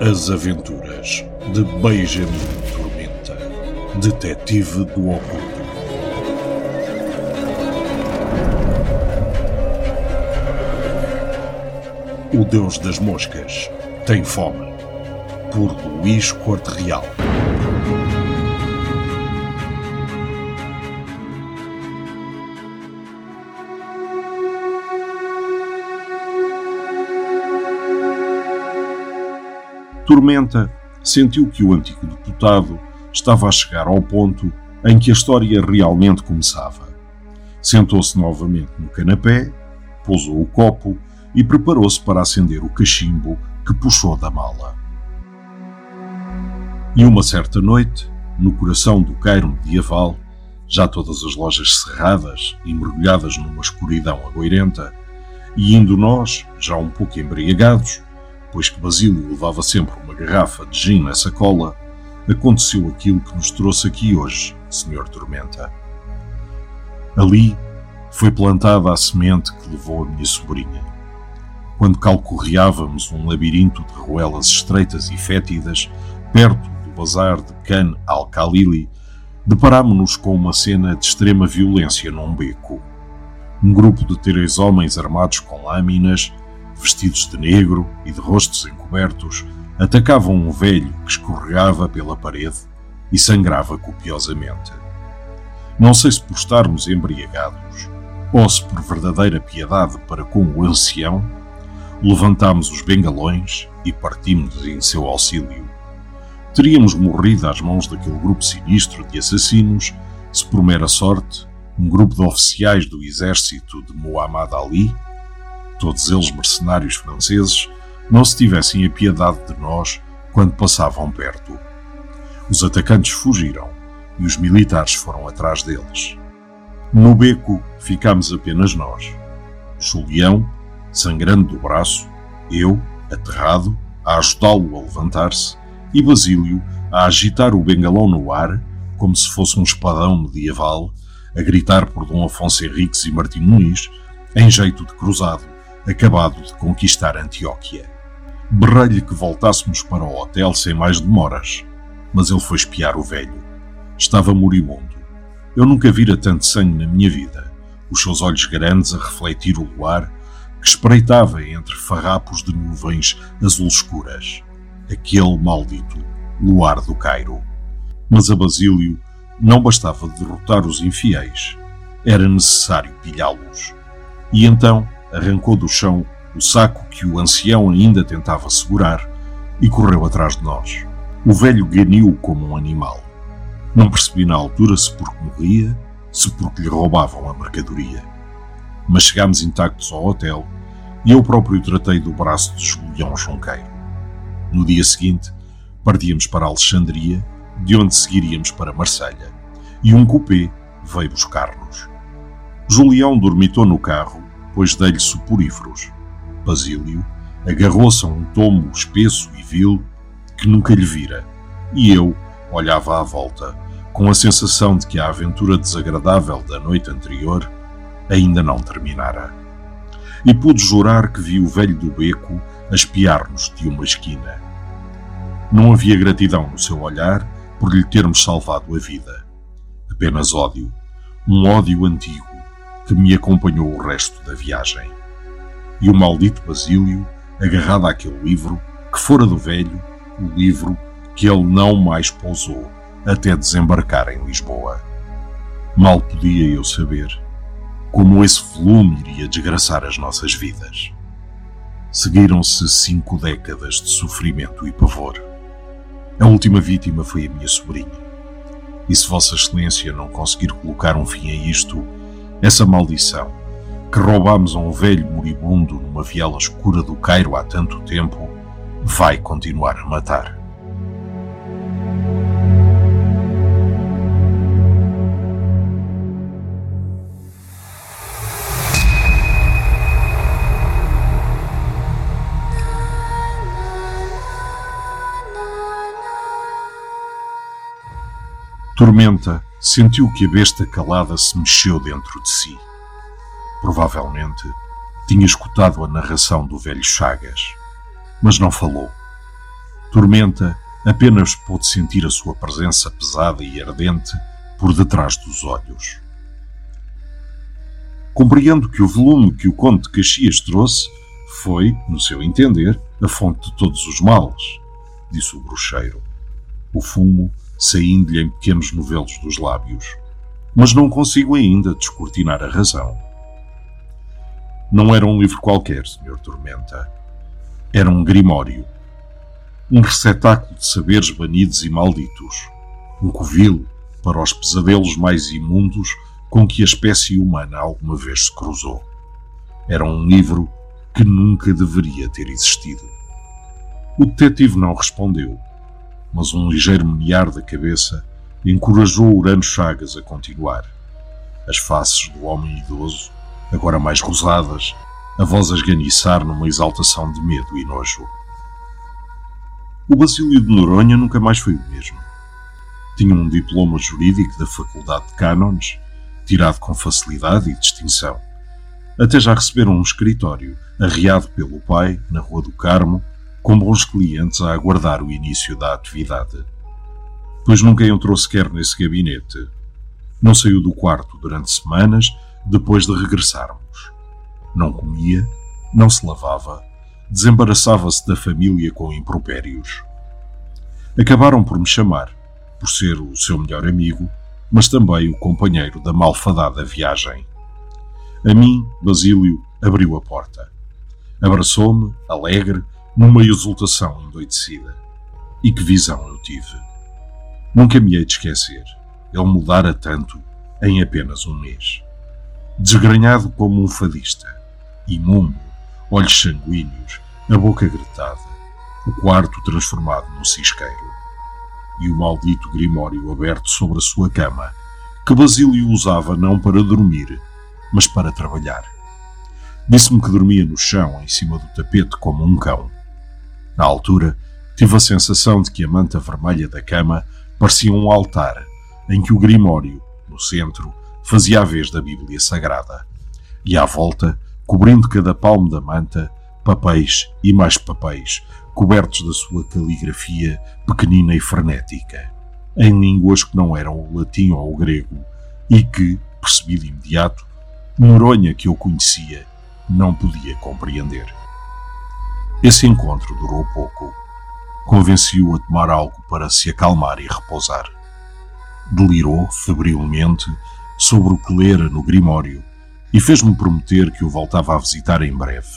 As Aventuras de Benjamin Tormenta, Detetive do Oculto. O Deus das Moscas tem fome. Por Luís Corte Real. Tormenta sentiu que o antigo deputado estava a chegar ao ponto em que a história realmente começava. Sentou-se novamente no canapé, pousou o copo e preparou-se para acender o cachimbo que puxou da mala. E uma certa noite, no coração do Cairo medieval, já todas as lojas cerradas e mergulhadas numa escuridão agoirenta, e indo nós, já um pouco embriagados, pois que Basílio levava sempre uma garrafa de gin na sacola, aconteceu aquilo que nos trouxe aqui hoje, Senhor Tormenta. Ali foi plantada a semente que levou a minha sobrinha. Quando calcorreávamos um labirinto de ruelas estreitas e fétidas, perto do bazar de Khan al-Khalili, deparámo-nos com uma cena de extrema violência num beco. Um grupo de três homens armados com lâminas vestidos de negro e de rostos encobertos, atacavam um velho que escorregava pela parede e sangrava copiosamente. Não sei se por estarmos embriagados ou se por verdadeira piedade para com o ancião, levantámos os bengalões e partimos em seu auxílio. Teríamos morrido às mãos daquele grupo sinistro de assassinos se por mera sorte um grupo de oficiais do exército de Muhammad Ali todos eles mercenários franceses, não se tivessem a piedade de nós quando passavam perto. Os atacantes fugiram e os militares foram atrás deles. No beco ficámos apenas nós. Julião, sangrando do braço, eu, aterrado, a ajudá-lo a levantar-se, e Basílio a agitar o bengalão no ar, como se fosse um espadão medieval, a gritar por Dom Afonso Henriques e Martim Muniz, em jeito de cruzado, acabado de conquistar Antioquia. Berrei-lhe que voltássemos para o hotel sem mais demoras, mas ele foi espiar o velho. Estava moribundo. Eu nunca vira tanto sangue na minha vida, os seus olhos grandes a refletir o luar que espreitava entre farrapos de nuvens azul escuras. Aquele maldito luar do Cairo. Mas a Basílio não bastava derrotar os infiéis, era necessário pilhá-los. E então arrancou do chão o saco que o ancião ainda tentava segurar e correu atrás de nós. O velho ganiu como um animal. Não percebi na altura se porque morria, se porque lhe roubavam a mercadoria. Mas chegámos intactos ao hotel e eu próprio tratei do braço de Julião Junqueiro. No dia seguinte, partíamos para Alexandria, de onde seguiríamos para Marselha, e um coupé veio buscar-nos. Julião dormitou no carro depois dei-lhe suporíferos. Basílio agarrou-se a um tombo espesso e vil que nunca lhe vira, e eu olhava à volta, com a sensação de que a aventura desagradável da noite anterior ainda não terminara. E pude jurar que vi o velho do beco a espiar-nos de uma esquina. Não havia gratidão no seu olhar por lhe termos salvado a vida. Apenas ódio. Um ódio antigo que me acompanhou o resto da viagem. E o maldito Basílio, agarrado àquele livro, que fora do velho, o livro que ele não mais pousou até desembarcar em Lisboa. Mal podia eu saber como esse volume iria desgraçar as nossas vidas. Seguiram-se cinco décadas de sofrimento e pavor. A última vítima foi a minha sobrinha. E se Vossa Excelência não conseguir colocar um fim a isto, essa maldição, que roubamos a um velho moribundo numa viela escura do Cairo há tanto tempo, vai continuar a matar. Tormenta sentiu que a besta calada se mexeu dentro de si. provavelmente, tinha escutado a narração do velho Chagas, mas não falou. Tormenta apenas pôde sentir a sua presença pesada e ardente por detrás dos olhos. Compreendo que o volume que o Conde de Caxias trouxe foi, no seu entender, a fonte de todos os males, disse o bruxeiro, o fumo saindo-lhe em pequenos novelos dos lábios. Mas não consigo ainda descortinar a razão. Não era um livro qualquer, Sr. Tormenta. Era um grimório. Um receptáculo de saberes banidos e malditos. Um covil para os pesadelos mais imundos com que a espécie humana alguma vez se cruzou. Era um livro que nunca deveria ter existido. O detetive não respondeu, mas um ligeiro menear da cabeça encorajou Urano Chagas a continuar. As faces do homem idoso, agora mais rosadas, a voz a esganiçar numa exaltação de medo e nojo. O Basílio de Noronha nunca mais foi o mesmo. Tinha um diploma jurídico da Faculdade de Cânones, tirado com facilidade e distinção. Até já receberam um escritório, arreado pelo pai, na Rua do Carmo, com bons clientes a aguardar o início da atividade. Pois nunca entrou sequer nesse gabinete. Não saiu do quarto durante semanas depois de regressarmos. Não comia, não se lavava, desembaraçava-se da família com impropérios. Acabaram por me chamar, por ser o seu melhor amigo, mas também o companheiro da malfadada viagem. A mim, Basílio abriu a porta. Abraçou-me, alegre, numa exultação endoidecida. E que visão eu tive! Nunca me hei de esquecer. Ele mudara tanto em apenas um mês. Desgranhado como um fadista, imundo, olhos sanguíneos, a boca gretada, o quarto transformado num cisqueiro. E o maldito grimório aberto sobre a sua cama, que Basílio usava não para dormir, mas para trabalhar. Disse-me que dormia no chão, em cima do tapete, como um cão. Na altura, tive a sensação de que a manta vermelha da cama parecia um altar, em que o Grimório, no centro, fazia a vez da Bíblia Sagrada. E à volta, cobrindo cada palmo da manta, papéis e mais papéis, cobertos da sua caligrafia pequenina e frenética, em línguas que não eram o latim ou o grego, e que, percebi de imediato, Noronha que eu conhecia não podia compreender. Esse encontro durou pouco. Convenci-o a tomar algo para se acalmar e repousar. Delirou febrilmente sobre o que lera no Grimório e fez-me prometer que o voltava a visitar em breve.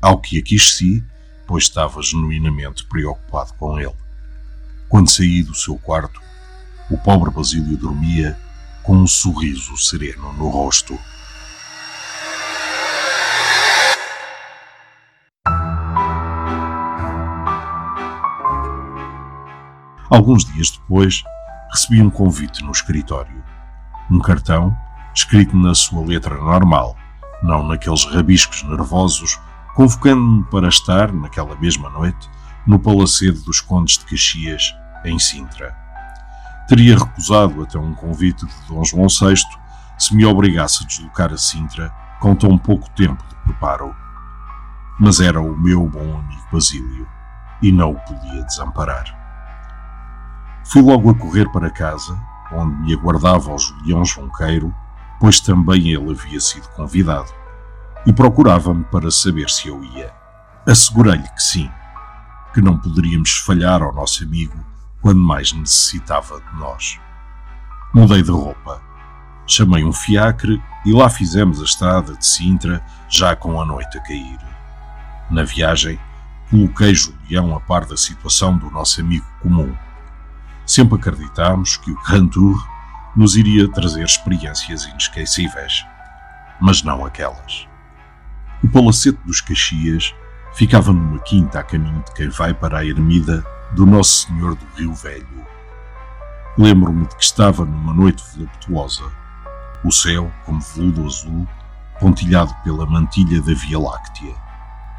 Ao que aquisci, pois estava genuinamente preocupado com ele. Quando saí do seu quarto, o pobre Basílio dormia com um sorriso sereno no rosto. Alguns dias depois, recebi um convite no escritório. Um cartão, escrito na sua letra normal, não naqueles rabiscos nervosos, convocando-me para estar, naquela mesma noite, no Palacedo dos Condes de Caxias, em Sintra. Teria recusado até um convite de Dom João VI se me obrigasse a deslocar a Sintra com tão pouco tempo de preparo. Mas era o meu bom amigo Basílio e não o podia desamparar. Fui logo a correr para casa, onde me aguardava o Julião Junqueiro, pois também ele havia sido convidado, e procurava-me para saber se eu ia. Assegurei-lhe que sim, que não poderíamos falhar ao nosso amigo quando mais necessitava de nós. Mudei de roupa, chamei um fiacre e lá fizemos a estrada de Sintra, já com a noite a cair. Na viagem, coloquei Julião a par da situação do nosso amigo comum Sempre acreditámos que o Grand Tour nos iria trazer experiências inesquecíveis, mas não aquelas. O Palacete dos Caxias ficava numa quinta a caminho de quem vai para a ermida do Nosso Senhor do Rio Velho. Lembro-me de que estava numa noite voluptuosa, o céu como veludo azul, pontilhado pela mantilha da Via Láctea.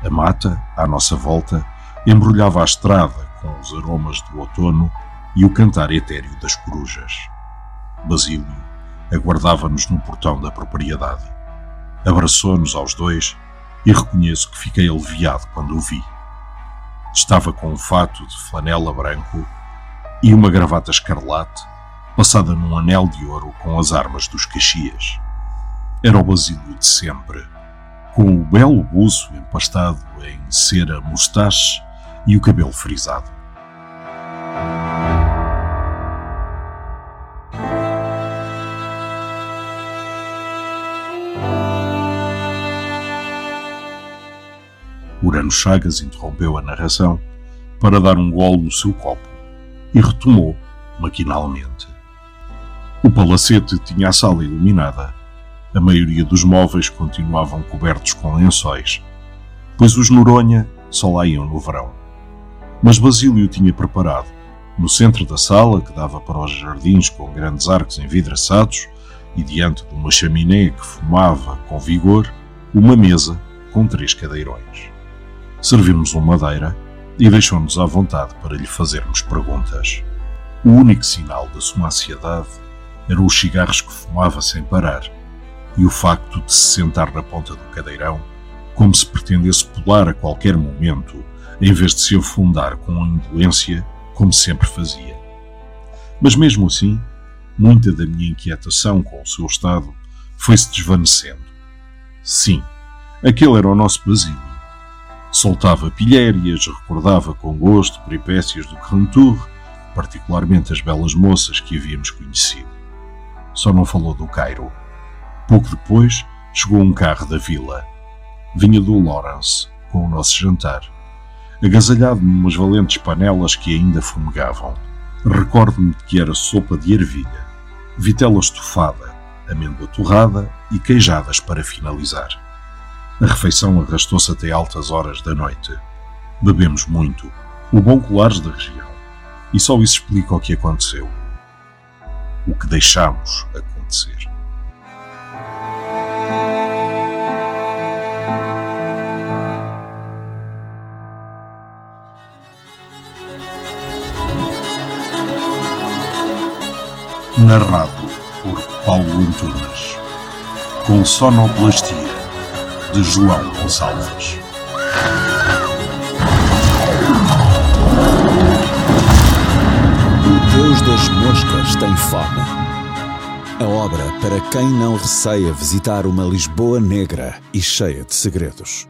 A mata, à nossa volta, embrulhava a estrada com os aromas do outono e o cantar etéreo das corujas. Basílio aguardava-nos no portão da propriedade. Abraçou-nos aos dois e reconheço que fiquei aliviado quando o vi. Estava com um fato de flanela branco e uma gravata escarlate passada num anel de ouro com as armas dos Caxias. Era o Basílio de sempre, com o belo buço empastado em cera mustache e o cabelo frisado. Urano Chagas interrompeu a narração para dar um golo no seu copo e retomou, maquinalmente. O palacete tinha a sala iluminada. A maioria dos móveis continuavam cobertos com lençóis, pois os Noronha só lá iam no verão. Mas Basílio tinha preparado, no centro da sala, que dava para os jardins com grandes arcos envidraçados, e diante de uma chaminé que fumava com vigor, uma mesa com três cadeirões. Servimos uma madeira e deixou-nos à vontade para lhe fazermos perguntas. O único sinal da sua ansiedade eram os cigarros que fumava sem parar e o facto de se sentar na ponta do cadeirão, como se pretendesse pular a qualquer momento, em vez de se afundar com indolência, como sempre fazia. Mas mesmo assim, muita da minha inquietação com o seu estado foi-se desvanecendo. Sim, aquele era o nosso Basílio Soltava pilhérias, recordava com gosto peripécias do Grand Tour, particularmente as belas moças que havíamos conhecido. Só não falou do Cairo. Pouco depois, chegou um carro da vila. Vinha do Lawrence, com o nosso jantar, agasalhado numas valentes panelas que ainda fumegavam. Recordo-me que era sopa de ervilha, vitela estufada, amêndoa torrada e queijadas para finalizar. A refeição arrastou-se até altas horas da noite. Bebemos muito, o bom colares da região, e só isso explica o que aconteceu. O que deixamos acontecer. Narrado por Paulo Antunes, com sonoplastia de João Gonçalves. O Deus das Moscas tem fome. A obra para quem não receia visitar uma Lisboa negra e cheia de segredos.